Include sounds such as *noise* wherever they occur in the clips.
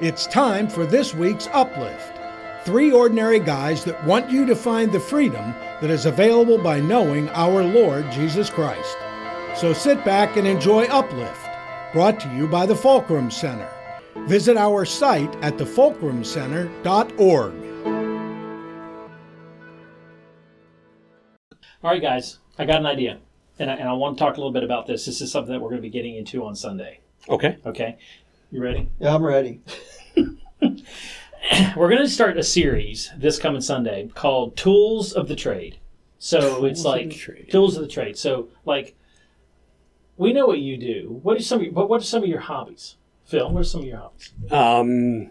It's time for this week's Uplift. Three ordinary guys that want you to find the freedom that is available by knowing our Lord Jesus Christ. So sit back and enjoy Uplift, brought to you by the Fulcrum Center. Visit our site at thefulcrumcenter.org. All right, guys, I got an idea, and I, and I want to talk a little bit about this. This is something that we're going to be getting into on Sunday. Okay. Okay, you ready? Yeah, I'm ready. *laughs* *clears throat* We're going to start a series this coming Sunday called Tools of the Trade. So it's Tools of like tools of the trade. So like, we know what you do. What are some? Of your, what are some of your hobbies, Phil? What are some of your hobbies? Um,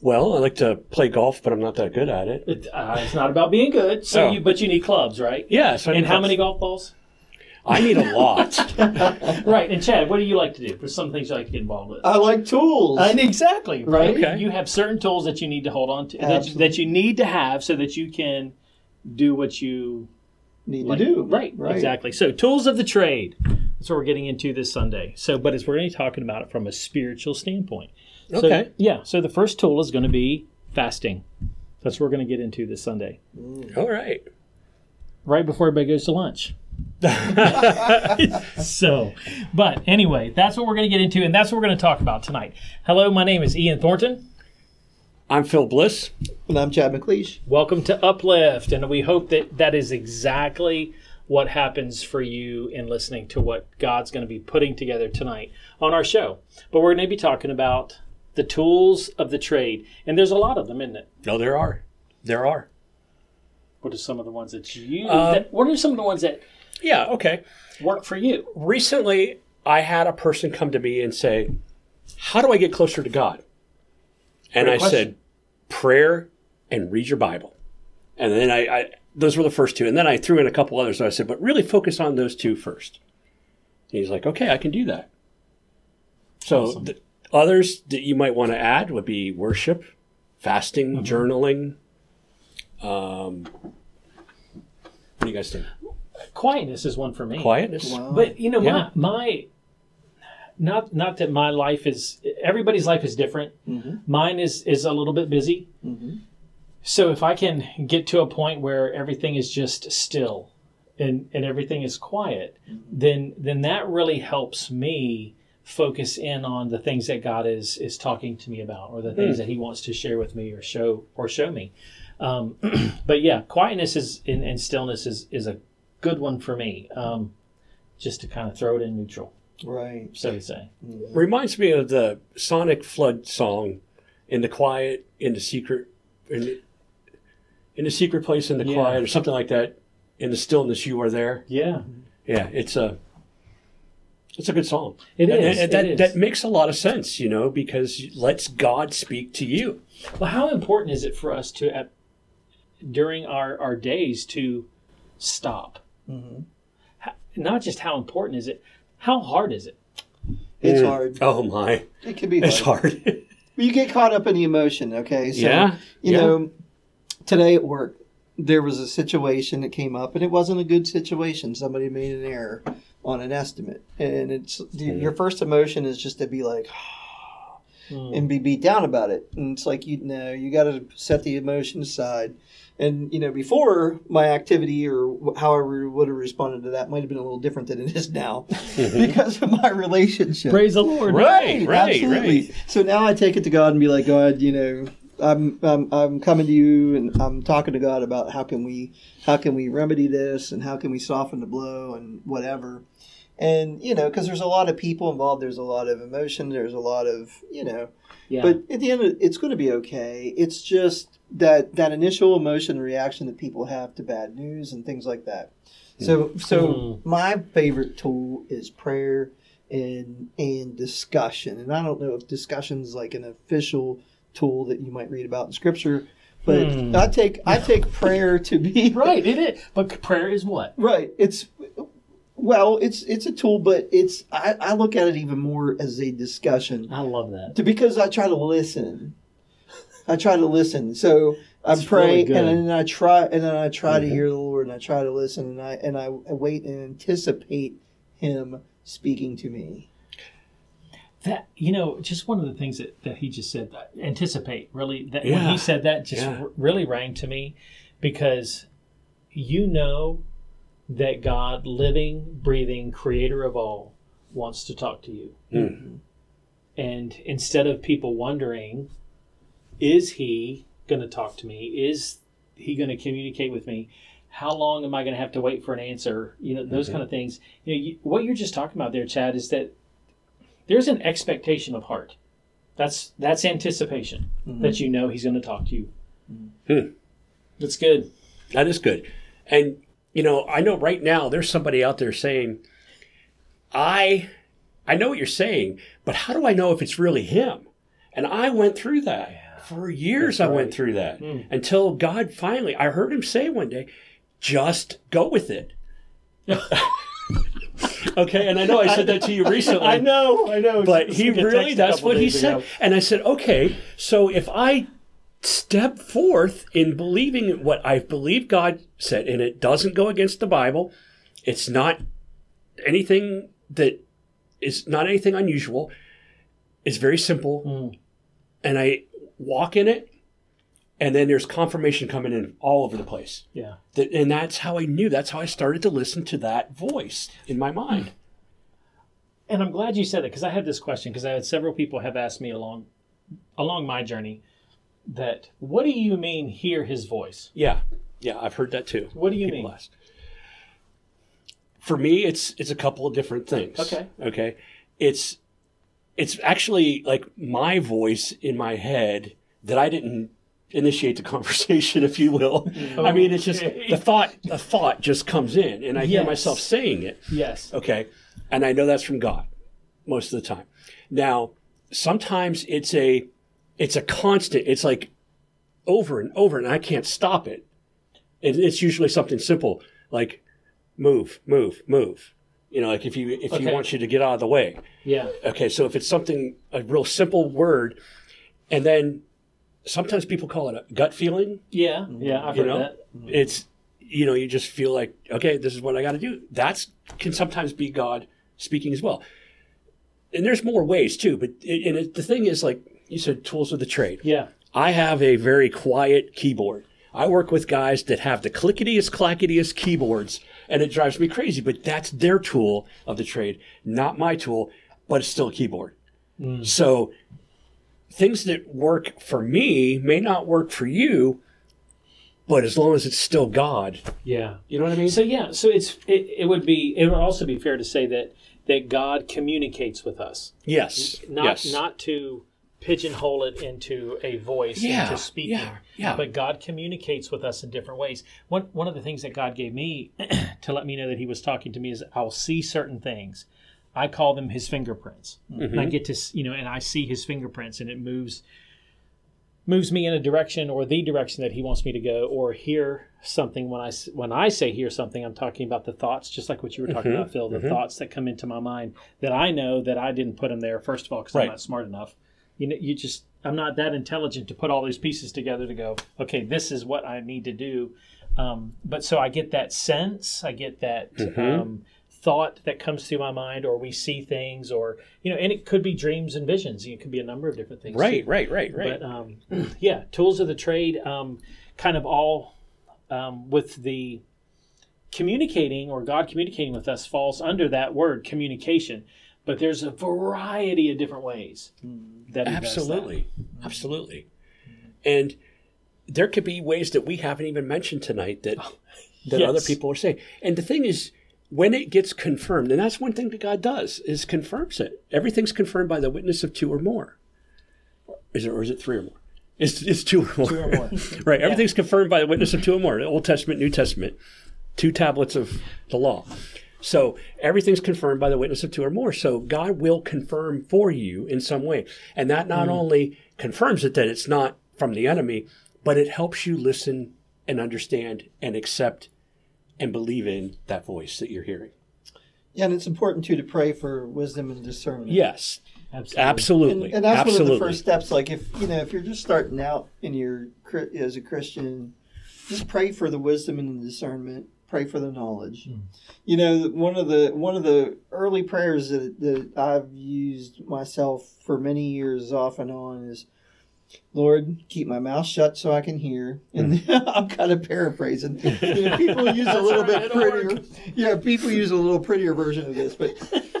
well, I like to play golf, but I'm not that good at it. It, uh, it's not about being good. So Oh. you, but you need clubs, right? Yeah. So And how to- many golf balls? I need a lot. *laughs* right. And Chad, what do you like to do? For some things you like to get involved with. I like tools. Uh, exactly right. Okay. You have certain tools that you need to hold on to that, Absolutely. that you need to have so that you can do what you need like. to do. Right, right, exactly. So tools of the trade. That's what we're getting into this Sunday. So, but it's we're going to be talking about it from a spiritual standpoint. So, Okay. yeah. So the first tool is going to be fasting. That's what we're going to get into this Sunday, All right. right before everybody goes to lunch. *laughs* so, but anyway, that's what we're going to get into, and that's what we're going to talk about tonight. Hello, my name is Ian Thornton. I'm Phil Bliss. And I'm Chad McLeish. Welcome to Uplift, and we hope that that is exactly what happens for you in listening to what God's going to be putting together tonight on our show. But we're going to be talking about the tools of the trade, and there's a lot of them, isn't it? No, there are. There are. What are some of the ones that you? Uh, that, what are some of the ones that Yeah. Okay. work for you? Recently, I had a person come to me and say, "How do I get closer to God?" And Great I question. said, "Prayer and read your Bible." And then I, I, those were the first two, and then I threw in a couple others. So I said, "But really focus on those two first. And he's like, "Okay, I can do that." So Awesome. the others that you might want to add would be worship, fasting, journaling. Um, what do you guys think? Quietness is one for me. Quietness. Wow. But you know, Yeah. my my not not that my life is everybody's life is different. Mhm. Mine is is a little bit busy. Mhm. So if I can get to a point where everything is just still and and everything is quiet, then then that really helps me focus in on the things that God is is talking to me about or the things that he wants to share with me or show or show me. Um, *clears throat* but yeah, quietness is and, and stillness is is a good one for me. Um, just to kind of throw it in neutral, Right. so to say. Reminds me of the Sonic Flood song, "In the Quiet, in the Secret, in the, in the secret place, in the Yeah. quiet," or something like that. In the stillness, you are there. Yeah, Yeah, it's a it's a good song. It And- and that it is. that makes a lot of sense, you know, because it lets God speak to you. Well, how important is it for us to, at, during our, our days, to stop? Mhm. How, not just how important is it, how hard is it? It's Mm. hard. Oh my, It can be it's hard. hard. *laughs* You get caught up in the emotion, okay? So, yeah, you yeah. know, today at work, there was a situation that came up, and it wasn't a good situation. Somebody made an error on an estimate, and it's your first emotion is just to be like, *sighs* Hmm. and be beat down about it. And it's like you know you got to set the emotion aside. And you know before my activity or however we would have responded to that might have been a little different than it is now mm-hmm. *laughs* because of my relationship. Praise the Lord. Right, right, absolutely. right. So now I take it to God and be like, God, you know, I'm, I'm I'm coming to you and I'm talking to God about how can we how can we remedy this and how can we soften the blow and whatever. And you know, because there's a lot of people involved, there's a lot of emotion, there's a lot of you know. Yeah. But at the end, of, it's going to be okay. It's just that that initial emotion reaction that people have to bad news and things like that. So so Mm. my favorite tool is prayer and and discussion. And I don't know if discussion is like an official tool that you might read about in scripture, but Hmm. I take I take prayer to be *laughs* right, it is. But prayer is what? Right. It's well, it's it's a tool, but it's I, I look at it even more as a discussion I love that. to, because I try to listen. I try to listen. So I pray really and then I try and then I try to Mhm. hear the Lord and I try to listen and I and I wait and anticipate Him speaking to me. that you know, just one of the things that, that he just said, that anticipate really. That when he said that, just Yeah. r- really rang to me because you know that God, living, breathing, creator of all, wants to talk to you. Mm. And instead of people wondering, is he going to talk to me? Is he going to communicate with me? How long am I going to have to wait for an answer? You know, those kind of things. You know, you, what you're just talking about there, Chad, is that there's an expectation of heart. That's that's anticipation that you know he's going to talk to you. Hmm. That's good. That is good. And you know, I know right now there's somebody out there saying, I I know what you're saying, but how do I know if it's really him? And I went through that. For years I went through that. Until God finally I heard him say one day, just go with it. *laughs* okay, and I know I said that to you *laughs* recently. I know, I know. but he really that's what he said and i said okay so if i step forth in believing what i believe god said and it doesn't go against the bible. It's not anything that is not anything unusual. It's very simple. Mm. and i walk in it and then there's confirmation coming in all over the place. Yeah. that, and that's how i knew that's how i started to listen to that voice in my mind. And I'm glad you said it because I had this question because I had several people have asked me along along my journey that what do you mean hear his voice? yeah yeah i've heard that too What do you people mean? ask. For me, it's it's a couple of different things. Okay. Okay. It's it's actually like my voice in my head that I didn't initiate the *laughs* conversation, if you will. I mean, it's just the thought. The thought just comes in, and I hear myself saying it. Yes. Okay. And I know that's from God most of the time. Now, sometimes it's a it's a constant. It's like over and over and I can't stop it. And it's usually something simple like move, move, move. You know, like if you if he Okay. wants you to get out of the way. Yeah. Okay, so if it's something a real simple word and then sometimes people call it a gut feeling, Yeah. Yeah. I've you heard know. that. It's you know, you just feel like, okay, this is what I got to do. That's can sometimes be God speaking as well. And there's more ways too, but it, and it, the thing is, like you said, tools of the trade. Yeah. I have a very quiet keyboard. I work with guys that have the clicketiest, clacketiest keyboards, and it drives me crazy. But that's their tool of the trade, not my tool, but it's still a keyboard. Hmm. So things that work for me may not work for you, but as long as it's still God, Yeah. you know what I mean? So yeah. So it's it, it would be it would also be fair to say that that God communicates with us, yes. not yes. not to pigeonhole it into a voice Yeah, into speaking. yeah, yeah. But God communicates with us in different ways. One one of the things that God gave me *clears throat* to let me know that He was talking to me is I'll see certain things. I call them His fingerprints, and Mm-hmm. I get to you know, and I see His fingerprints, and it moves moves me in a direction or the direction that He wants me to go, or hear something. when i when I say hear something, I'm talking about the thoughts, just like what you were talking Mm-hmm. about, Phil. The thoughts that come into my mind that I know that I didn't put them there. First of all, because I'm not smart enough. You know, you just I'm not that intelligent to put all these pieces together to go, okay, this is what I need to do. Um, but so I get that sense, I get that Mm-hmm. um, thought that comes through my mind, or we see things, or you know, and it could be dreams and visions. It could be a number of different things. right, too. right, right, right. But um, *clears throat* yeah, tools of the trade, um, kind of all um, with the communicating or God communicating with us falls under that word communication. But there's a variety of different ways mm. that he does that. Absolutely. Mm. Absolutely. And there could be ways that we haven't even mentioned tonight that oh, *laughs* that Yes. other people are saying. And the thing is, when it gets confirmed, and that's one thing that God does, is confirms it. Everything's confirmed by the witness of two or more. Is it or is it three or more? It's, it's two or more. Two or more. *laughs* right. Everything's confirmed by the witness of two or more. The Old Testament, New Testament, two tablets of the law. So everything's confirmed by the witness of two or more. So God will confirm for you in some way. And that not mm. only confirms it that it's not from the enemy, but it helps you listen and understand and accept and believe in that voice that you're hearing. Yeah, and it's important too to pray for wisdom and discernment. Yes, Absolutely. absolutely. and, and that's absolutely. one of the first steps. Like if you know if you're just starting out in your Chri- as a Christian, just pray for the wisdom and the discernment pray for the knowledge. Hmm. You know, one of the one of the early prayers that, that I've used myself for many years off and on is Lord, keep my mouth shut so I can hear. Hmm. And *laughs* I'm kind of paraphrasing. *laughs* You know, people use a little bit It'll work. prettier. Yeah, people use a little prettier version of this, but *laughs*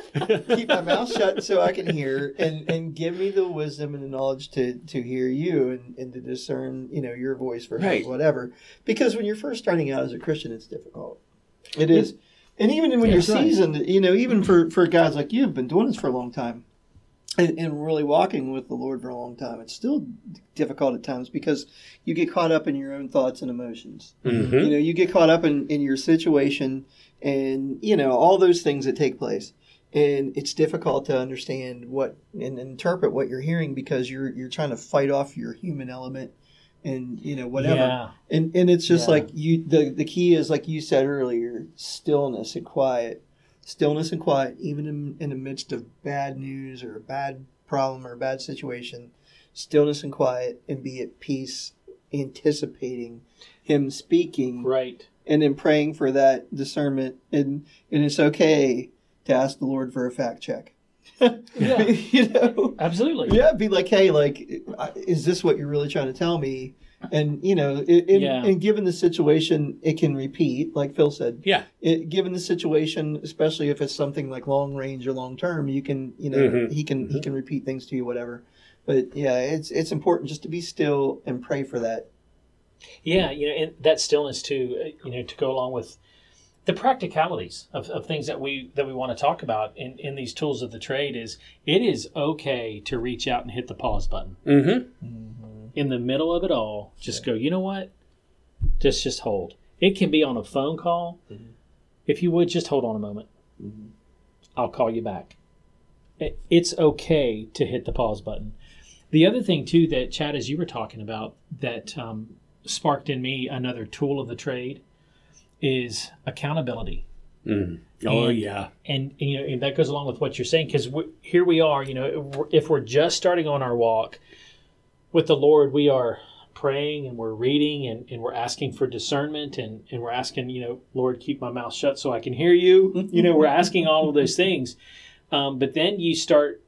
keep my mouth shut so I can hear, and and give me the wisdom and the knowledge to to hear you and, and to discern, you know, your voice versus Right. whatever. Because when you're first starting out as a Christian, it's difficult. It is. And even when That's you're right. seasoned, you know, even for, for guys like you who've been doing this for a long time and, and really walking with the Lord for a long time, it's still difficult at times because you get caught up in your own thoughts and emotions. Mhm. You know, you get caught up in, in your situation and, you know, all those things that take place. And it's difficult to understand what and interpret what you're hearing because you're you're trying to fight off your human element and you know whatever Yeah. and and it's just Yeah. like you the the key is like you said earlier stillness and quiet stillness and quiet even in, in the midst of bad news or a bad problem or a bad situation stillness and quiet and be at peace anticipating him speaking Right. and then praying for that discernment and and it's okay to ask the lord for a fact check *laughs* Yeah. you know Absolutely. yeah, be like, hey, like, is this what you're really trying to tell me? And you know, it, Yeah. and given the situation, it can repeat, like Phil said. Yeah. It, given the situation, especially if it's something like long range or long term, you can, you know, Mhm. he can he can repeat things to you, whatever. But yeah, it's it's important just to be still and pray for that. Yeah, you know, and that stillness too, uh, you know, to go along with the practicalities of, of things that we that we want to talk about in, in these tools of the trade is it is okay to reach out and hit the pause button Mm-hmm. in the middle of it all. Just go, you know what? Just just hold. It can be on a phone call. If you would just hold on a moment, I'll call you back. It- It's okay to hit the pause button. The other thing too that Chad, as you were talking about, that um, sparked in me another tool of the trade is accountability Mm. Oh And- yeah. and you know and that goes along with what you're saying because here we are you know if we're, if we're just starting on our walk with the lord we are praying and we're reading and, and we're asking for discernment and, and we're asking you know lord keep my mouth shut so i can hear you *laughs* you know we're asking all of those things um, but then you start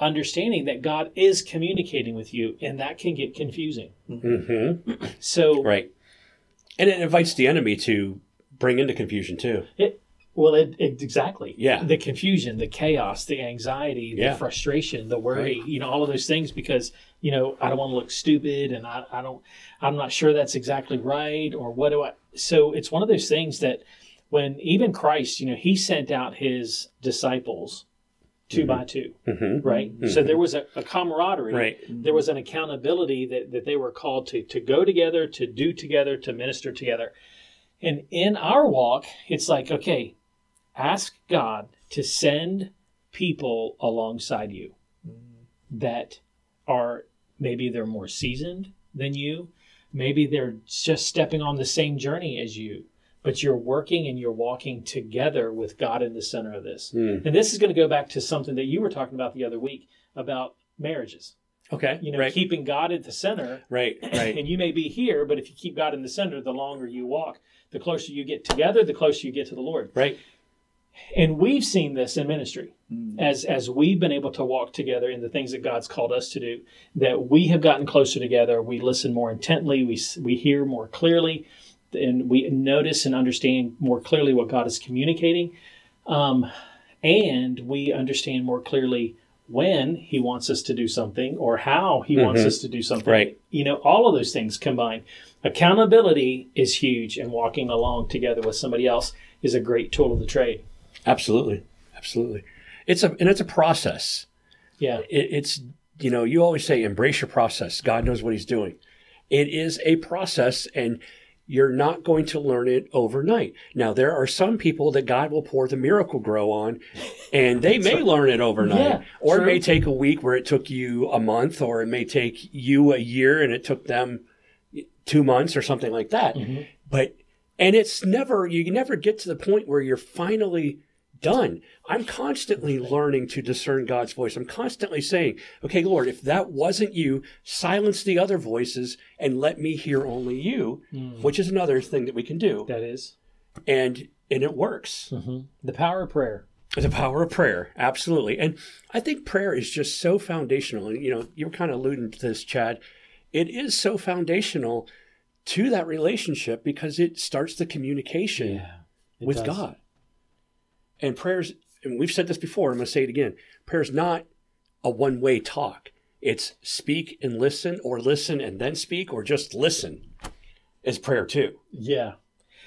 understanding that god is communicating with you and that can get confusing Mm-hmm. so Right. And it invites the enemy to bring into confusion too. It, well, it, it, exactly. Yeah. The confusion, the chaos, the anxiety, the Yeah. frustration, the worry, you know, all of those things because, you know, I don't want to look stupid and I, I don't, I'm not sure that's exactly right or what do I. So it's one of those things that when even Christ, you know, he sent out his disciples 2 mm-hmm. by 2 Mm-hmm. right? Mm-hmm. So there was a, a camaraderie. Right. there was an accountability that, that they were called to to go together to do together to minister together. And in our walk it's like okay ask god to send people alongside you mm-hmm. that are maybe they're more seasoned than you. Maybe they're just stepping on the same journey as you but you're working and you're walking together with god in the center of this Mm. and this is going to go back to something that you were talking about the other week about marriages Okay. you know, right. keeping God at the center. right. *clears throat* Right. And you may be here, but if you keep God in the center, the longer you walk, the closer you get together, the closer you get to the Lord. right. And we've seen this in ministry as as we've been able to walk together in the things that God's called us to do. That we have gotten closer together. We listen more intently. We we hear more clearly, and we notice and understand more clearly what God is communicating. Um, and we understand more clearly when he wants us to do something or how he wants us to do something. Right. You know, all of those things combined. Accountability is huge, and walking along together with somebody else is a great tool of the trade. Absolutely. Absolutely. It's a and it's a process. Yeah. It, it's you know you always say embrace your process. God knows what He's doing. It is a process, and you're not going to learn it overnight. Now there are some people that God will pour the Miracle-Gro on, and they *laughs* may learn it overnight, Yeah, or true. it may take a week where it took you a month, or it may take you a year and it took them two months or something like that. Mm-hmm. But and it's never you never get to the point where you're finally done. I'm constantly learning to discern God's voice. I'm constantly saying, okay, Lord, if that wasn't you, silence the other voices and let me hear only you, hmm. which is another thing that we can do. That is And and it works. Mm-hmm. the power of prayer. The power of prayer, absolutely. And I think prayer is just so foundational. And you know, you were kind of alluding to this, Chad. It is so foundational to that relationship because it starts the communication It with does. God. And prayers, and we've said this before, I'm going to say it again. Prayer's not a one way talk. It's speak and listen, or listen and then speak, or just listen is prayer too. Yeah,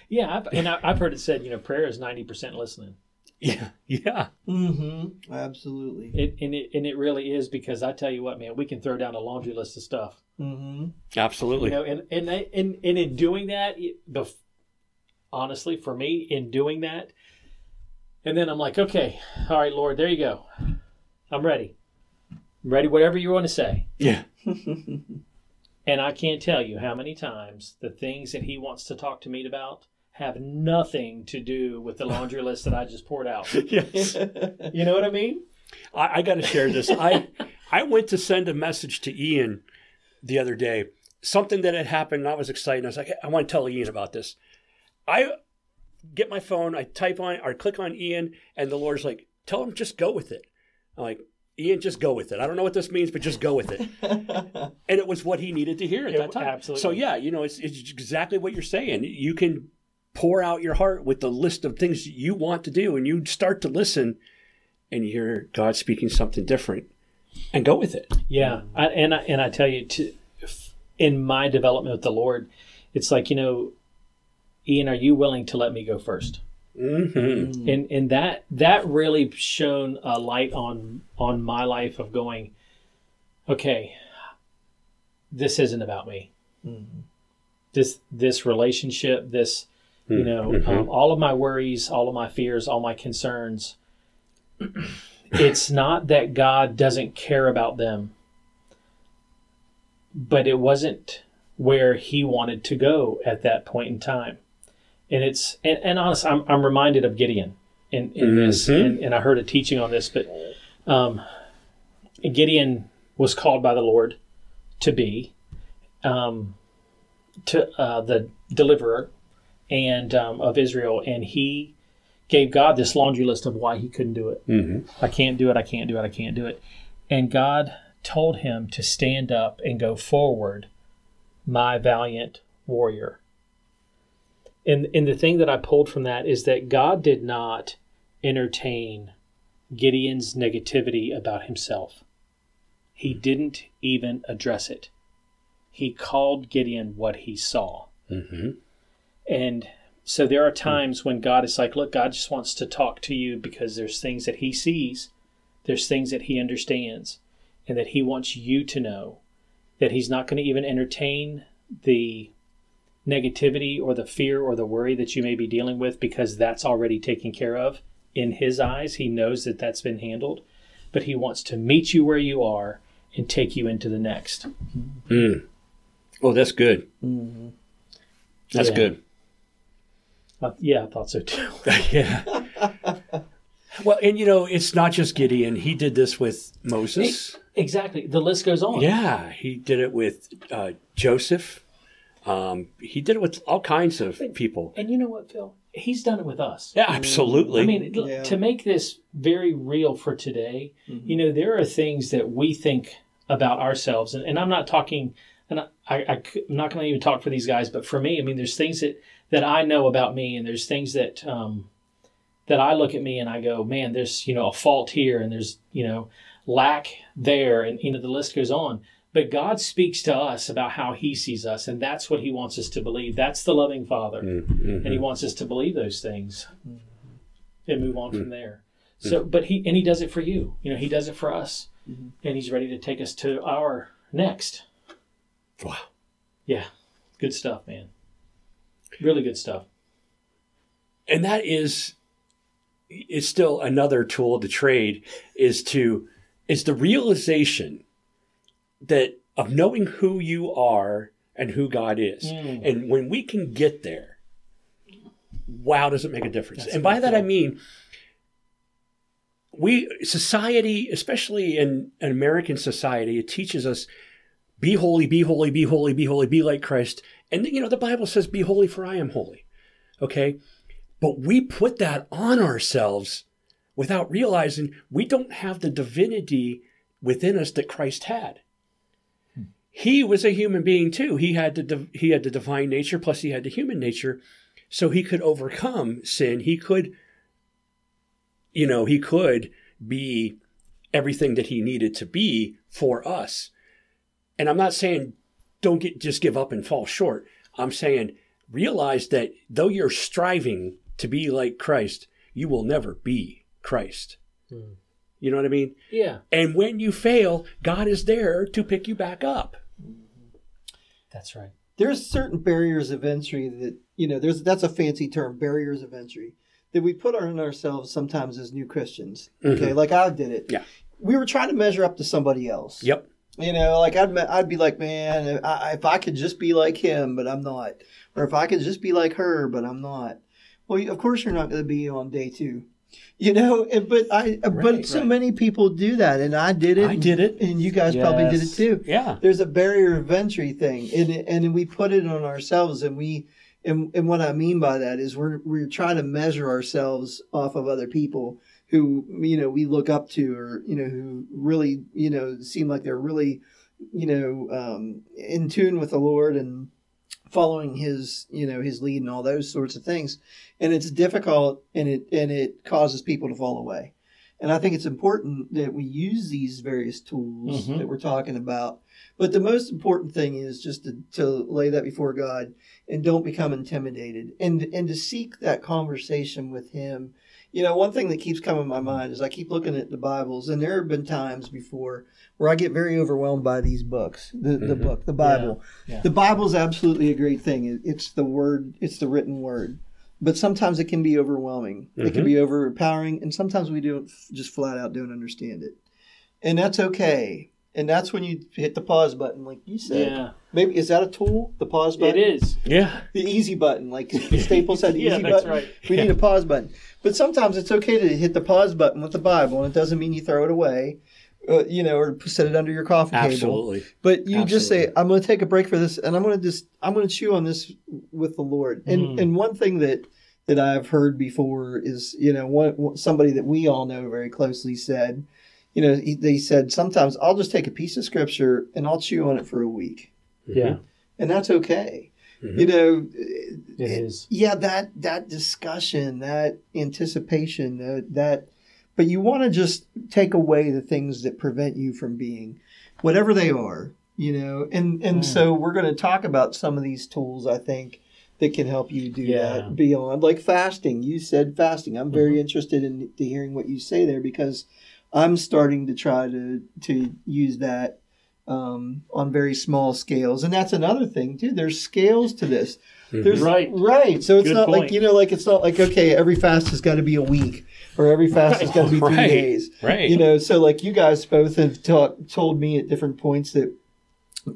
yeah, I've, and I, I've heard it said, you know, prayer is ninety percent listening. *laughs* Yeah, yeah. Mm-hmm. Absolutely. It and it and it really is because I tell you what, man, we can throw down a laundry list of stuff. Mm-hmm. Absolutely. You know, and and I- and, and in doing that, it- bef- honestly, for me, in doing that, and then I'm like, okay, all right, Lord, there you go. I'm ready. I'm ready, whatever you want to say. yeah. *laughs* And I can't tell you how many times the things that He wants to talk to me about have nothing to do with the laundry list that I just poured out. *laughs* Yes. *laughs* You know what I mean? I, I got to share this. I I went to send a message to Ian the other day. Something that had happened. And I was excited. I was like, I want to tell Ian about this. I get my phone. I type on or click on Ian, and the Lord's like, tell him just go with it. I'm like, Ian, just go with it. I don't know what this means, but just go with it. *laughs* and it was what he needed to hear at It- that time. absolutely. So yeah, you know, it's it's exactly what you're saying. You can pour out your heart with the list of things you want to do, and you start to listen, and you hear God speaking something different, and go with it. Yeah, I, and I, and I tell you, to, in my development with the Lord, it's like you know, Ian, are you willing to let me go first? Mm-hmm. And and that that really shone a light on on my life of going, okay, this isn't about me. This this relationship, this you know, um, all of my worries, all of my fears, all my concerns. *clears throat* it's not that God doesn't care about them, but it wasn't where He wanted to go at that point in time. And it's and, and honestly, I'm I'm reminded of Gideon in in this, Mhm. and, and I heard a teaching on this, but um, Gideon was called by the Lord to be um, to uh, the deliverer and um, of Israel, and he gave God this laundry list of why he couldn't do it. Mm-hmm. I can't do it. I can't do it. I can't do it. And God told him to stand up and go forward, my valiant warrior. And and the thing that I pulled from that is that God did not entertain Gideon's negativity about himself. He didn't even address it. He called Gideon what he saw. Mm-hmm. And so there are times when God is like, look, God just wants to talk to you because there's things that he sees, there's things that he understands, and that he wants you to know that he's not going to even entertain the negativity or the fear or the worry that you may be dealing with because that's already taken care of in his eyes. He knows that that's been handled, but he wants to meet you where you are and take you into the next. Mm. Oh, that's good. Mm-hmm. That's Yeah. good. Uh, yeah, I thought so too. *laughs* *laughs* yeah. Well, and you know, it's not just Gideon. He did this with Moses. Exactly. The list goes on. Yeah, he did it with uh, Joseph. Um, he did it with all kinds of people. And you know what, Phil? He's done it with us. Yeah, absolutely. I mean, Yeah. to make this very real for today, you know, there are things that we think about ourselves, and, and I'm not talking, and I, I, am not going to even talk for these guys, but for me, I mean, there's things that that I know about me, and there's things that um, that I look at me and I go, man, there's you know a fault here, and there's you know lack there, and you know the list goes on. But God speaks to us about how He sees us, and that's what He wants us to believe. That's the loving Father. Mhm. and he wants us to believe those things and move on from there. So but he and he does it for you. You know he does it for us. And he's ready to take us to our next. Wow. yeah. Good stuff man. Really good stuff. And that is is still another tool of the trade is to is the realization that of knowing who you are and who God is. Mm. And when we can get there, wow, does it make a difference? That's and by that I mean we society, especially in, an American society, it teaches us be holy, be holy, be holy, be holy, be like Christ. And you know, the Bible says, Be holy, for I am holy. Okay? But we put that on ourselves without realizing we don't have the divinity within us that Christ had. He was a human being too. He had the he had the divine nature plus he had the human nature, so he could overcome sin. He could, you know, he could be everything that he needed to be for us. And I'm not saying don't get just give up and fall short. I'm saying realize that though you're striving to be like Christ, you will never be Christ. Hmm. You know what I mean? Yeah, And when you fail, God is there to pick you back up. That's right. there's certain barriers of entry that you know there's that's a fancy term barriers of entry that we put on ourselves sometimes as new christians okay like i did it Mm-hmm. Yeah. we were trying to measure up to somebody else Yep. you know like i'd, I'd be like man if I, if I could just be like him but i'm not or if i could just be like her but i'm not well of course you're not going to be on day two you know but i but Right, so right. many people do that and i did it I did it. and you guys probably did it too Yeah. there's a barrier of entry thing and and we put it on ourselves and we and, and what I mean by that is we're we're trying to measure ourselves off of other people who you know we look up to or you know who really you know seem like they're really you know um, in tune with the Lord and following his you know his lead and all those sorts of things and it's difficult and it and it causes people to fall away and I think it's important that we use these various tools Mhm. that we're talking about but the most important thing is just to, to lay that before God and don't become intimidated and and to seek that conversation with him. You know, one thing that keeps coming to my mind is I keep looking at the Bibles and there have been times before where I get very overwhelmed by these books. The the Mhm. book, the Bible. Yeah, yeah. The Bible's absolutely a great thing. It's the word, it's the written word. But sometimes it can be overwhelming. It can Mhm. be overpowering and sometimes we don't just flat out don't understand it. And that's okay. And that's when you hit the pause button, like you said. Yeah, Maybe is that a tool? The pause button. It is. Yeah. The easy button, like Staples had the *laughs* Yeah, easy that's button. right. We Yeah. need a pause button. But sometimes it's okay to hit the pause button with the Bible, and it doesn't mean you throw it away, uh, you know, or set it under your coffee table. Absolutely. But you just say, "I'm going to take a break for this, and I'm going to just I'm going to chew on this with the Lord." And Mm. and one thing that that I've heard before is, you know, one, one- somebody that we all know very closely said, you know, he, they said sometimes I'll just take a piece of scripture and I'll chew on it for a week, Yeah, and that's okay. Mhm. You know, it is. yeah, that that discussion, that anticipation, that that, but you want to just take away the things that prevent you from being, whatever they are, you know. And and Mm. so we're going to talk about some of these tools. I think that can help you do Yeah. that beyond like fasting. You said fasting. I'm very Mm-hmm. interested in to hearing what you say there because I'm starting to try to to use that um, on very small scales, and that's another thing too. There's scales to this. There's Right. right. So it's Good not like you know, like it's not like okay, every fast has got to be a week or every fast has *laughs* got to be three Right. days. Right. You know, so like you guys both have taught, told me at different points that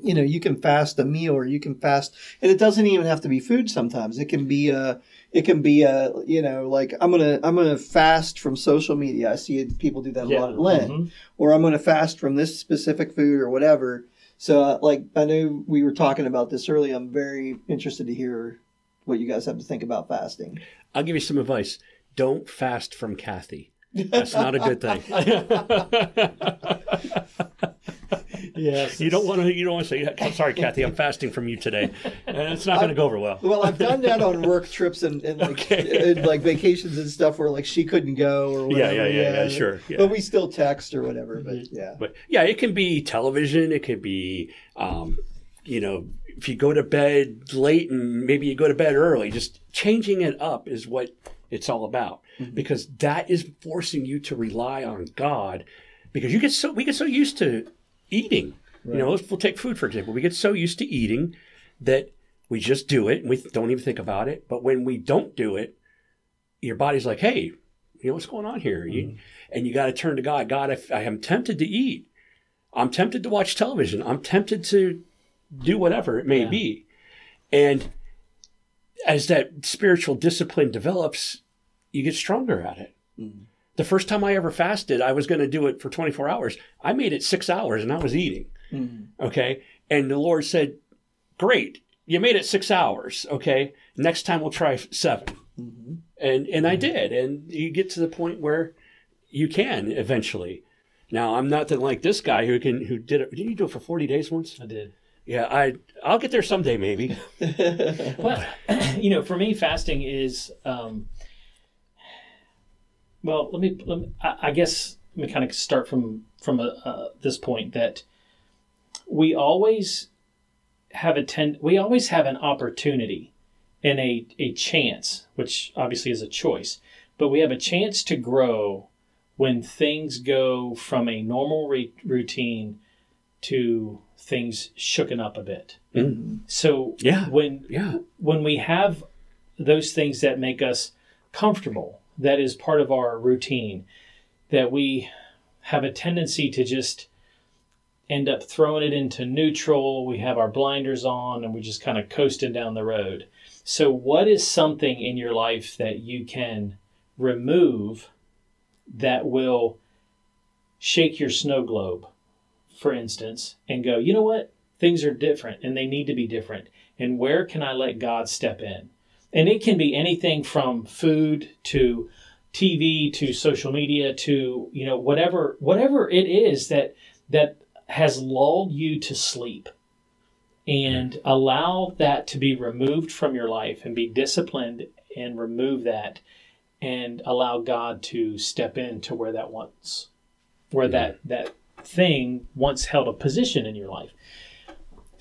you know you can fast a meal or you can fast, and it doesn't even have to be food. Sometimes it can be a, it can be a, you know, like I'm gonna I'm gonna fast from social media. I see people do that a lot at Lent Mhm. or I'm going to fast from this specific food or whatever. So, uh, like, I know we were talking about this earlier. I'm very interested to hear what you guys have to think about fasting. I'll give you some advice. Don't fast from Kathy. That's not a good thing. *laughs* *laughs* Yes, You don't want to. You don't want to say, "I'm sorry, Kathy. I'm fasting from you today." And it's not going to go over well. Well, I've done that on work trips and, and like Okay. and, like vacations and stuff where like she couldn't go or Yeah, whatever. yeah, yeah, yeah, sure, yeah. But we still text or whatever. But yeah, But yeah, it can be television. It could be, um, you know, if you go to bed late and maybe you go to bed early, just changing it up is what it's all about. Because that is forcing you to rely on God. Because you get so we get so used to eating. You know, we'll take food for example. We get so used to eating that we just do it and we don't even think about it. But when we don't do it, your body's like, "Hey, you know what's going on here?" You, mm-hmm. and you got to turn to God. God, if I am tempted to eat, I'm tempted to watch television. I'm tempted to do whatever it may Yeah. be. And as that spiritual discipline develops, you get stronger at it. Mm-hmm. The first time I ever fasted, I was going to do it for 24 hours. I made it six hours and I was eating. Mm-hmm. Okay. And the Lord said, Great, you made it six hours. Okay. Next time we'll try 7 mm-hmm. And, and I mm-hmm. did. And you get to the point where you can eventually. Now, I'm not like this guy who can, who did it. Did you do it for 40 days once? I did. Yeah, I, I'll get there someday, maybe. *laughs* Well, *clears throat* you know, for me, fasting is, um, well, let me, let me I, guess, let me kind of start from from a, uh, this point that we always have a ten, we always have an opportunity and a a chance, which obviously is a choice, but we have a chance to grow when things go from a normal re- routine to things shooken up a bit. So Yeah. when Yeah. when we have those things that make us comfortable, that is part of our routine, that we have a tendency to just end up throwing it into neutral. We have our blinders on and we're just kind of coasting down the road. So, what is something in your life that you can remove that will shake your snow globe, for instance, and go, you know what? Things are different and they need to be different. And where can I let God step in? And it can be anything from food to TV to social media to, you know, whatever whatever it is that that has lulled you to sleep and allow that to be removed from your life and be disciplined and remove that and allow God to step into where that once where that that thing once held a position in your life.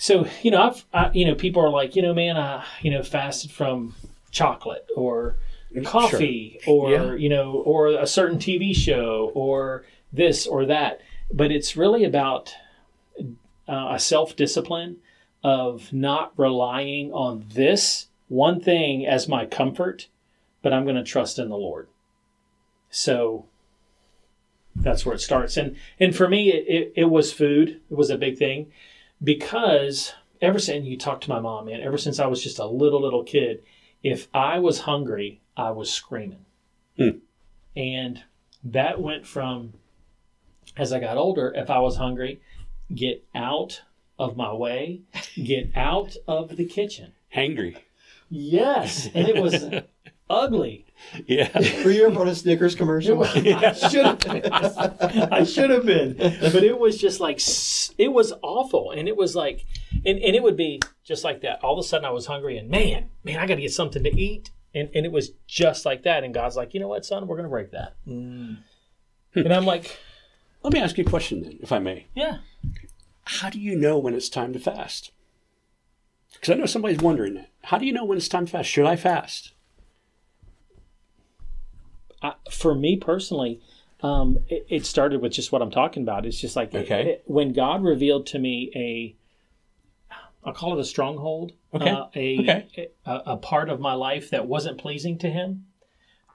So, you know, I've I, you know, people are like, you know, man, I, you know, fasted from chocolate or coffee or Yeah. you know, or a certain TV show or this or that. But it's really about uh, a self discipline of not relying on this one thing as my comfort, but I'm going to trust in the Lord. So that's where it starts. And and for me, it, it, it was food. It was a big thing because ever since you talked to my mom, man, ever since I was just a little little kid, if I was hungry, I was screaming, Hmm. and that went from as I got older. If I was hungry, get out of my way, get out of the kitchen. Hangry. Yes, and it was *laughs* ugly. Yeah. Were you ever on a Snickers commercial? *laughs* I should have been. I should have been. But it was just like, it was awful. And it was like, and, and it would be just like that. All of a sudden I was hungry and man, man, I got to get something to eat. And, and it was just like that. And God's like, you know what, son, we're going to break that. Hmm. And I'm like, Let me ask you a question then, if I may. yeah. How do you know when it's time to fast? Because I know somebody's wondering that. How do you know when it's time to fast? Should I fast? I, for me personally, um, it, it started with just what I'm talking about. It's just like Okay. it- when God revealed to me a, I'll call it a stronghold, Okay. uh, a, Okay. a a part of my life that wasn't pleasing to Him,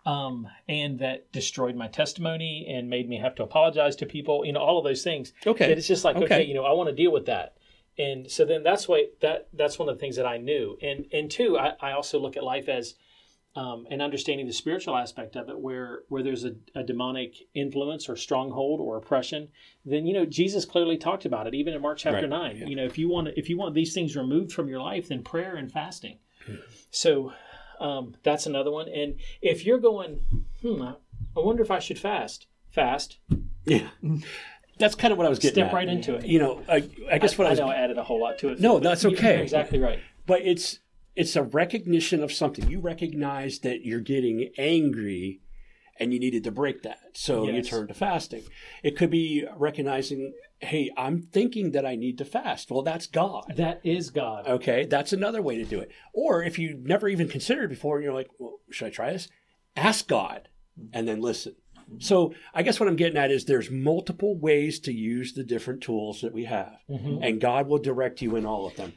um, and that destroyed my testimony and made me have to apologize to people. You know, all of those things. Okay. That it's just like okay, Okay. you know, I want to deal with that. And so then that's why that that's one of the things that I knew. And and two, I, I also look at life as um, and understanding the spiritual aspect of it, where where there's a, a demonic influence or stronghold or oppression, then you know Jesus clearly talked about it, even in Mark chapter Right, nine. yeah. You know, if you want if you want these things removed from your life, then prayer and fasting. So um, that's another one. And if you're going, hmm, I I wonder if I should fast. Fast. Yeah. *laughs* That's kind of what I was getting Step at. right into it. You know, I, I guess what I, I was, know I added a whole lot to it. No, that's okay. You're exactly right. but it's it's a recognition of something. You recognize that you're getting angry and you needed to break that. So you turn to fasting. It could be recognizing, hey, I'm thinking that I need to fast. Well, that's God. That is God. Okay, that's another way to do it. Or if you never even considered it before, and you're like, well, should I try this? Ask God and then listen. So I guess what I'm getting at is there's multiple ways to use the different tools that we have, mm-hmm. and God will direct you in all of them.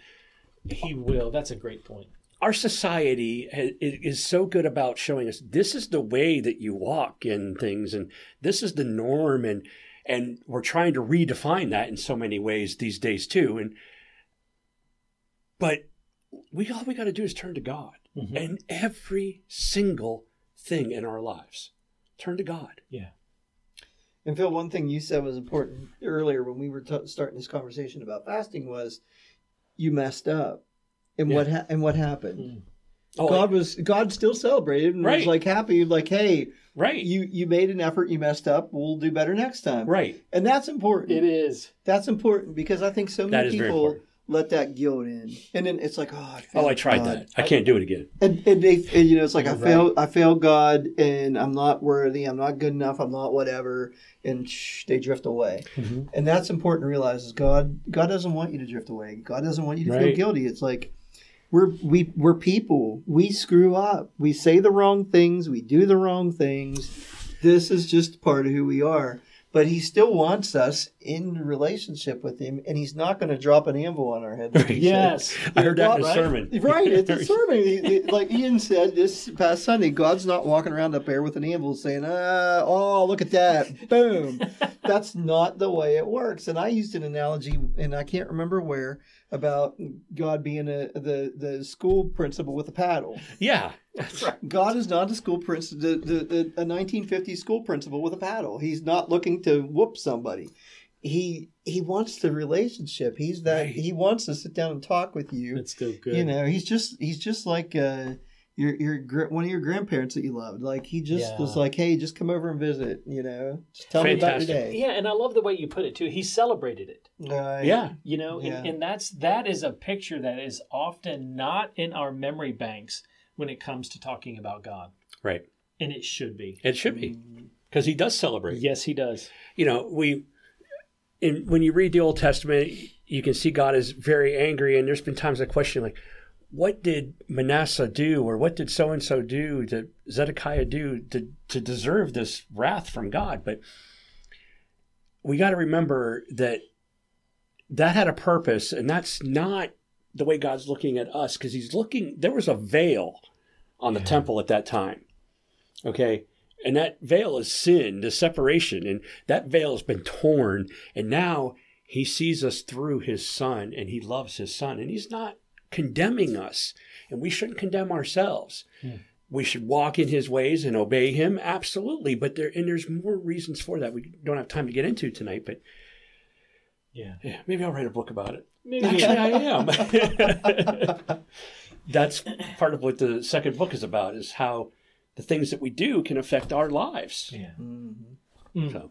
He will. That's a great point. Our society is so good about showing us this is the way that you walk in things, and this is the norm, and and we're trying to redefine that in so many ways these days too. And but we all we got to do is turn to God, mm-hmm. and every single thing in our lives turn to God. Yeah. And Phil, one thing you said was important earlier when we were t- starting this conversation about fasting was you messed up, and what ha- and what happened? Hmm. Oh, God was God still celebrated and was like happy, like hey, right, you you made an effort, you messed up, we'll do better next time. right. And that's important. It is. That's important because I think so That many is very people important. Let that guilt in, and then it's like, oh, I Oh, I tried God. that. I can't do it again. And, and they, and, you know, it's like I Right. failed, I failed God, and I'm not worthy, I'm not good enough, I'm not whatever, and shh, they drift away. Mhm. And that's important to realize is God, God doesn't want you to drift away. God doesn't want you to feel guilty. It's like we're we we're people. We screw up. We say the wrong things. We do the wrong things. This is just part of who we are. But he still wants us in relationship with him, and he's not going to drop an anvil on our head. like *laughs* he said. Yes. *laughs* I heard that in a right? sermon. *laughs* Right, it's a sermon. He- he- like Ian said this past Sunday, God's not walking around up there with an anvil saying, uh, "Oh, look at that, boom." That's not the way it works. And I used an analogy, and I can't remember where, about God being a the the school principal with a paddle. Yeah, God is not a school principal, the, the, the, a 1950s school principal with a paddle. He's not looking to whoop somebody. He he wants the relationship. He's that. Right. He wants to sit down and talk with you. It's still good. You know, he's just he's just like uh, your your one of your grandparents that you loved. Like he just Yeah. was like, hey, just come over and visit. You know, just tell me about your day. Yeah, and I love the way you put it too. He celebrated it. Uh, yeah. You know, Yeah. and, and that's that is a picture that is often not in our memory banks when it comes to talking about God. Right. And it should be. It should be because he does celebrate. Yes, he does. You know, we in when you read the Old Testament, you can see God is very angry, and there's been times I question like, what did Manasseh do, or what did so and so do, did Zedekiah do to to deserve this wrath from God? But we got to remember that that had a purpose, and that's not the way God's looking at us because He's looking. There was a veil on the temple at that time. Okay. And that veil is sin, the separation, and that veil has been torn. And now he sees us through his son and he loves his son. And he's not condemning us. And we shouldn't condemn ourselves. Hmm. We should walk in his ways and obey him. Absolutely. But there, and there's more reasons for that we don't have time to get into tonight. But Yeah. yeah, maybe I'll write a book about it. Maybe. Actually, I am. *laughs* *laughs* That's part of what the second book is about: is how the things that we do can affect our lives. yeah. So,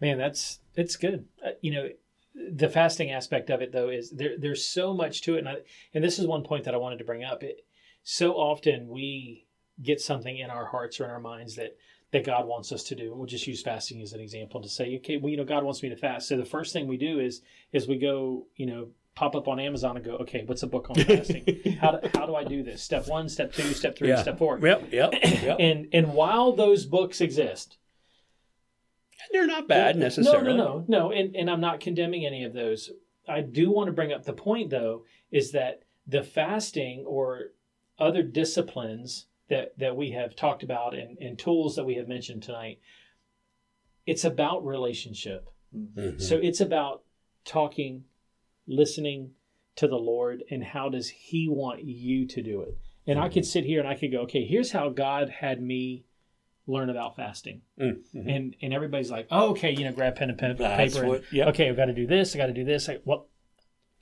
Man, that's it's good. Uh, you know, the fasting aspect of it though is there. There's so much to it, and I, and this is one point that I wanted to bring up. It so often we get something in our hearts or in our minds that that God wants us to do. We'll just use fasting as an example to say, okay, well, you know, God wants me to fast. So the first thing we do is is we go, you know, pop up on Amazon and go, okay, what's a book on fasting? *laughs* how do, how do I do this? Step one, step two, step three, yeah. step four. Yep, yep, *clears throat* yep. And and while those books exist, They're not bad necessarily. no, no, no, no. And, and I'm not condemning any of those. I do want to bring up the point, though, is that the fasting or other disciplines that, that we have talked about and, and tools that we have mentioned tonight, it's about relationship. Mhm. So it's about talking, listening to the Lord, and how does He want you to do it? And I could sit here and I could go, okay, here's how God had me learn about fasting. Mm, mhm. And and everybody's like, oh, okay, you know, grab pen and pen, That's paper. what- and, yep. Okay, I've got to do this. I got to do this. I, well,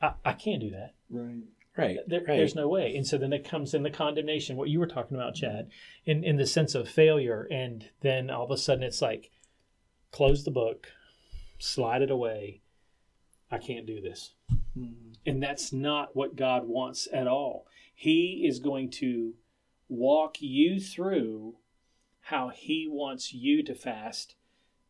I, I can't do that. Right. Right, There, right. There's no way. And so then it comes in the condemnation, what you were talking about, Chad, in, in the sense of failure. And then all of a sudden it's like, close the book, slide it away. I can't do this. Mm-hmm. And that's not what God wants at all. He is going to walk you through how He wants you to fast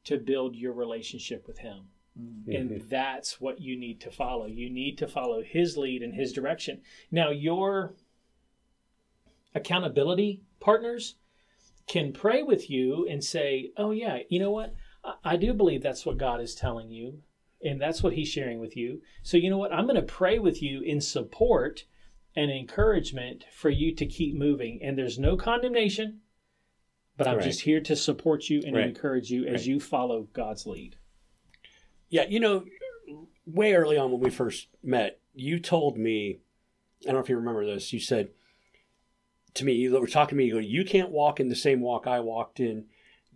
to build your relationship with Him. Mm-hmm. And that's what you need to follow. You need to follow his lead and his direction. Now, your accountability partners can pray with you and say, Oh, yeah, you know what? I, I do believe that's what God is telling you, and that's what he's sharing with you. So, you know what? I'm going to pray with you in support and encouragement for you to keep moving. And there's no condemnation, but I'm Right. just here to support you and Right. encourage you as Right. you follow God's lead. Yeah, you know, way early on when we first met, you told me, I don't know if you remember this, you said to me, you were talking to me, you go, you can't walk in the same walk I walked in.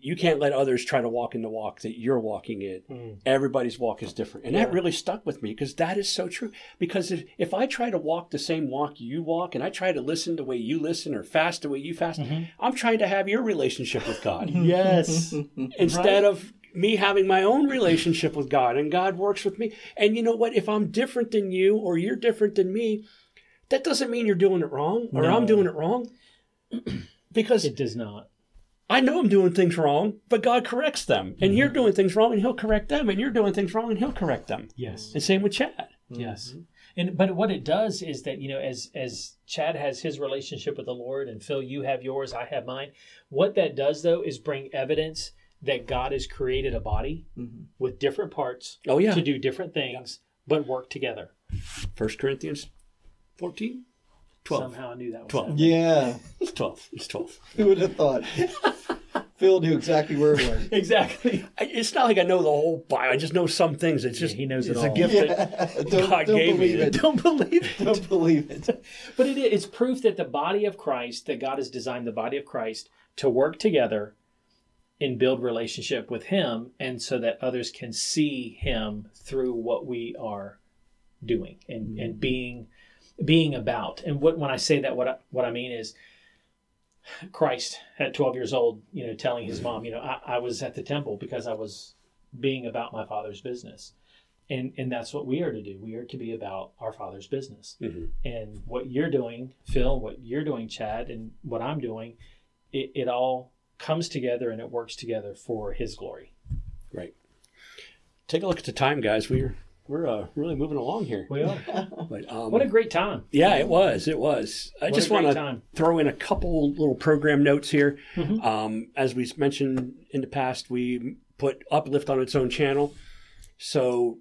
You can't let others try to walk in the walk that you're walking in. Mm. Everybody's walk is different. And that really stuck with me because that is so true. Because if, if I try to walk the same walk you walk and I try to listen the way you listen or fast the way you fast, Mm-hmm. I'm trying to have your relationship with God *laughs* Yes. *laughs* instead of me having my own relationship with God and God works with me. And you know what? If I'm different than you or you're different than me, that doesn't mean you're doing it wrong or No. I'm doing it wrong. *clears throat* because it does not. I know I'm doing things wrong, but God corrects them. And mm-hmm. you're doing things wrong and he'll correct them. And you're doing things wrong and he'll correct them. Yes. And same with Chad. Mm-hmm. Yes. And but what it does is that you know as as Chad has his relationship with the Lord and Phil you have yours I have mine what that does though is bring evidence that God has created a body mm-hmm. with different parts Oh, yeah. to do different things but work together. First Corinthians 14? 12. Somehow I knew that was 12. happening. Yeah. It's 12. It's 12. *laughs* Who would have thought? Phil knew exactly where it was. *laughs* Exactly. I- It's not like I know the whole Bible. I just know some things. It's just he knows it it's a gift Yeah. that *laughs* Don't, God don't gave me. believe it. Don't believe it. Don't believe it. But it, it's proof that the body of Christ, that God has designed the body of Christ to work together and build relationship with Him, and so that others can see Him through what we are doing and, and mm-hmm. being being about. And what when I say that, what I, what I mean is Christ at 12 years old, you know, telling his mom, you know, I, I was at the temple because I was being about my father's business. And, and that's what we are to do. We are to be about our father's business. Mhm. And what you're doing, Phil, what you're doing, Chad, and what I'm doing, it, it all comes together and it works together for his glory. Right. Take a look at the time, guys. We're we're uh, really moving along here. We are. *laughs* But um, what a great time. yeah, it was. It was. I What just want to throw in a couple little program notes here. Mhm. Um, as we mentioned in the past, we put Uplift on its own channel. So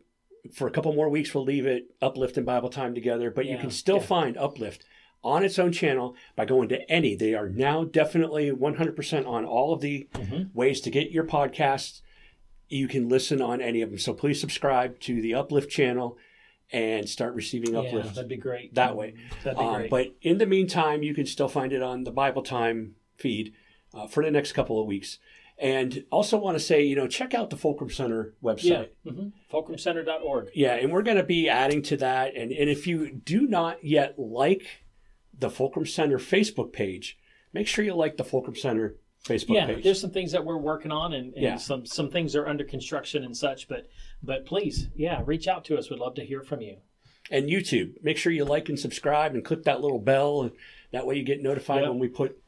for a couple more weeks, we'll leave it Uplift and Bible Time together. But you can still yeah. find Uplift on its own channel by going to any. They are now definitely 100% on all of the Mhm. ways to get your podcasts. You can listen on any of them. So please subscribe to the Uplift channel and start receiving Yeah, Uplift that'd be great. that way. That'd be Um, great. but in the meantime, you can still find it on the Bible Time feed uh, for the next couple of weeks. And also want to say, you know, check out the Fulcrum Center yeah. website. Mm-hmm. FulcrumCenter.org. Yeah, and we're going to be adding to that. And, and if you do not yet like the Fulcrum Center Facebook page, make sure you like the Fulcrum Center Facebook yeah, page. there's some things that we're working on, and, and Yeah. some some things are under construction and such. But but please, yeah, reach out to us. We'd love to hear from you. And YouTube, make sure you like and subscribe and click that little bell. And that way you get notified Yep. when we put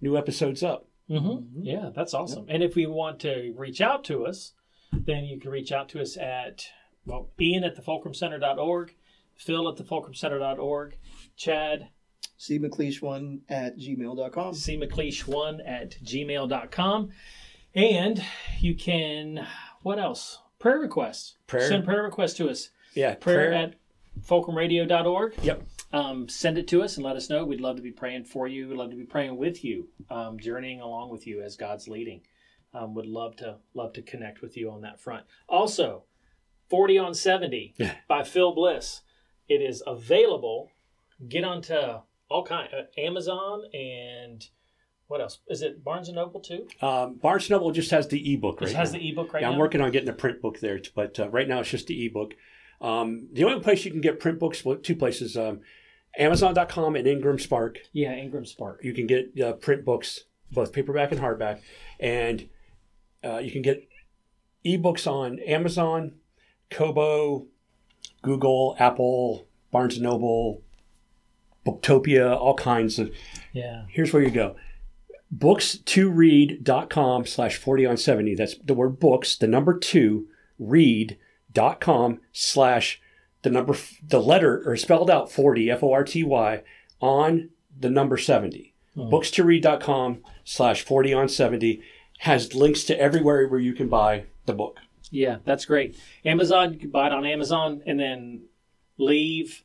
new episodes up. Mm-hmm. Yeah, that's awesome. And if we want to reach out to us, then you can reach out to us at well, Ian at thefulcrumcenter.org, Phil at thefulcrumcenter.org, Chad C. McLeish1 at gmail.com. cmcleish1 at gmail.com. And you can, what else? Prayer requests. Prayer. Send prayer requests to us. Yeah, Prayer, at fulcrumradio.org. Yep. Um, send it to us and let us know. We'd love to be praying for you. We'd love to be praying with you, um, journeying along with you as God's leading. Um, would love to love to connect with you on that front. Also, 40 on 70 Yeah. by Phil Bliss. It is available. Get onto all kind uh, Amazon and what else? Is it Barnes and Noble too? Um, Barnes Noble just has the ebook right It has now. the ebook right yeah, now. I'm working on getting a print book there, but uh, right now it's just the ebook. Um, the only place you can get print books, well, two places, um, Amazon.com and Ingram Spark. Yeah, Ingram Spark. You can get uh, print books, both paperback and hardback, and uh, you can get ebooks on Amazon, Kobo, Google, Apple, Barnes and Noble, Booktopia, all kinds of. Yeah. Here's where you go. Books2read.com slash 40 on 70. That's the word books, the number two, read.com slash the number, the letter, or spelled out 40, F O R T Y, on the number 70. Books2read.com slash 40 on 70 has links to everywhere where you can buy the book. Yeah, that's great. Amazon, you can buy it on Amazon and then leave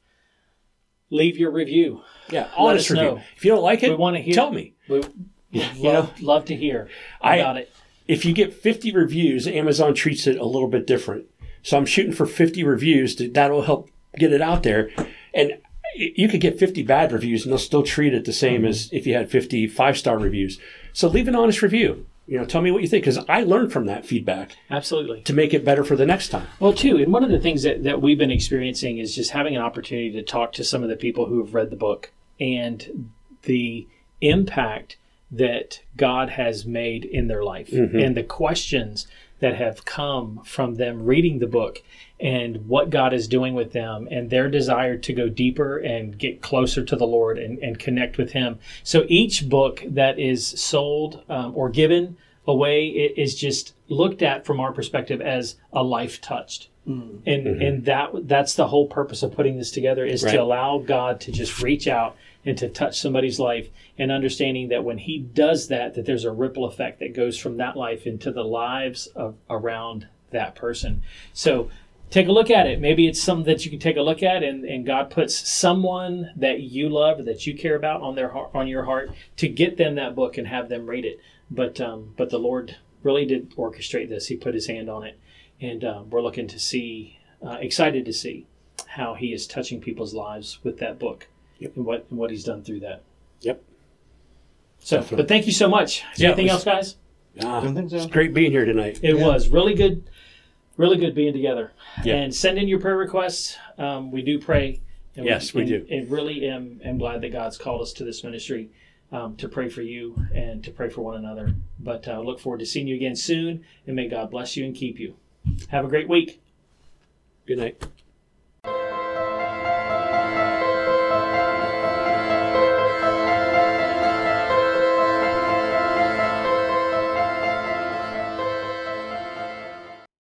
leave your review. Yeah, honest review. know. If you don't like it, We wanna hear- tell me. We Yeah, *laughs* you love, love to hear I- about it. if you get 50 reviews, Amazon treats it a little bit different. So I'm shooting for 50 reviews. To, that'll help get it out there. And you could get 50 bad reviews and they'll still treat it the same mm-hmm. as if you had 50 five star reviews. So leave an honest review. You know, tell me what you think because I learned from that feedback Absolutely. to make it better for the next time. Well, too, and one of the things that, that we've been experiencing is just having an opportunity to talk to some of the people who have read the book and the impact that God has made in their life mm-hmm. and the questions that have come from them reading the book and what God is doing with them and their desire to go deeper and get closer to the Lord and, and connect with Him. So each book that is sold um, or given away i- is just looked at from our perspective as a life touched. And and that that's the whole purpose of putting this together is Right. to allow God to just reach out and to touch somebody's life and understanding that when he does that that there's a ripple effect that goes from that life into the lives of around that person. So take a look at it. Maybe it's something that you can take a look at and, and God puts someone that you love or that you care about on their heart, on your heart to get them that book and have them read it. But um, but the Lord really did orchestrate this. He put his hand on it and uh, we're looking to see, uh, excited to see how he is touching people's lives with that book Yep. and what and what he's done through that. Yep. So, Definitely. but thank you so much. Is Yeah, anything it else, was- guys? Ah, Don't think so. It's great being here tonight. It Yeah. was really good, really good being together. Yeah. And send in your prayer requests. Um, we do pray. And Yes, we and- do. And really am, am glad that God's called us to this ministry um, to pray for you and to pray for one another. But uh, look forward to seeing you again soon. And may God bless you and keep you. Have a great week. Good night.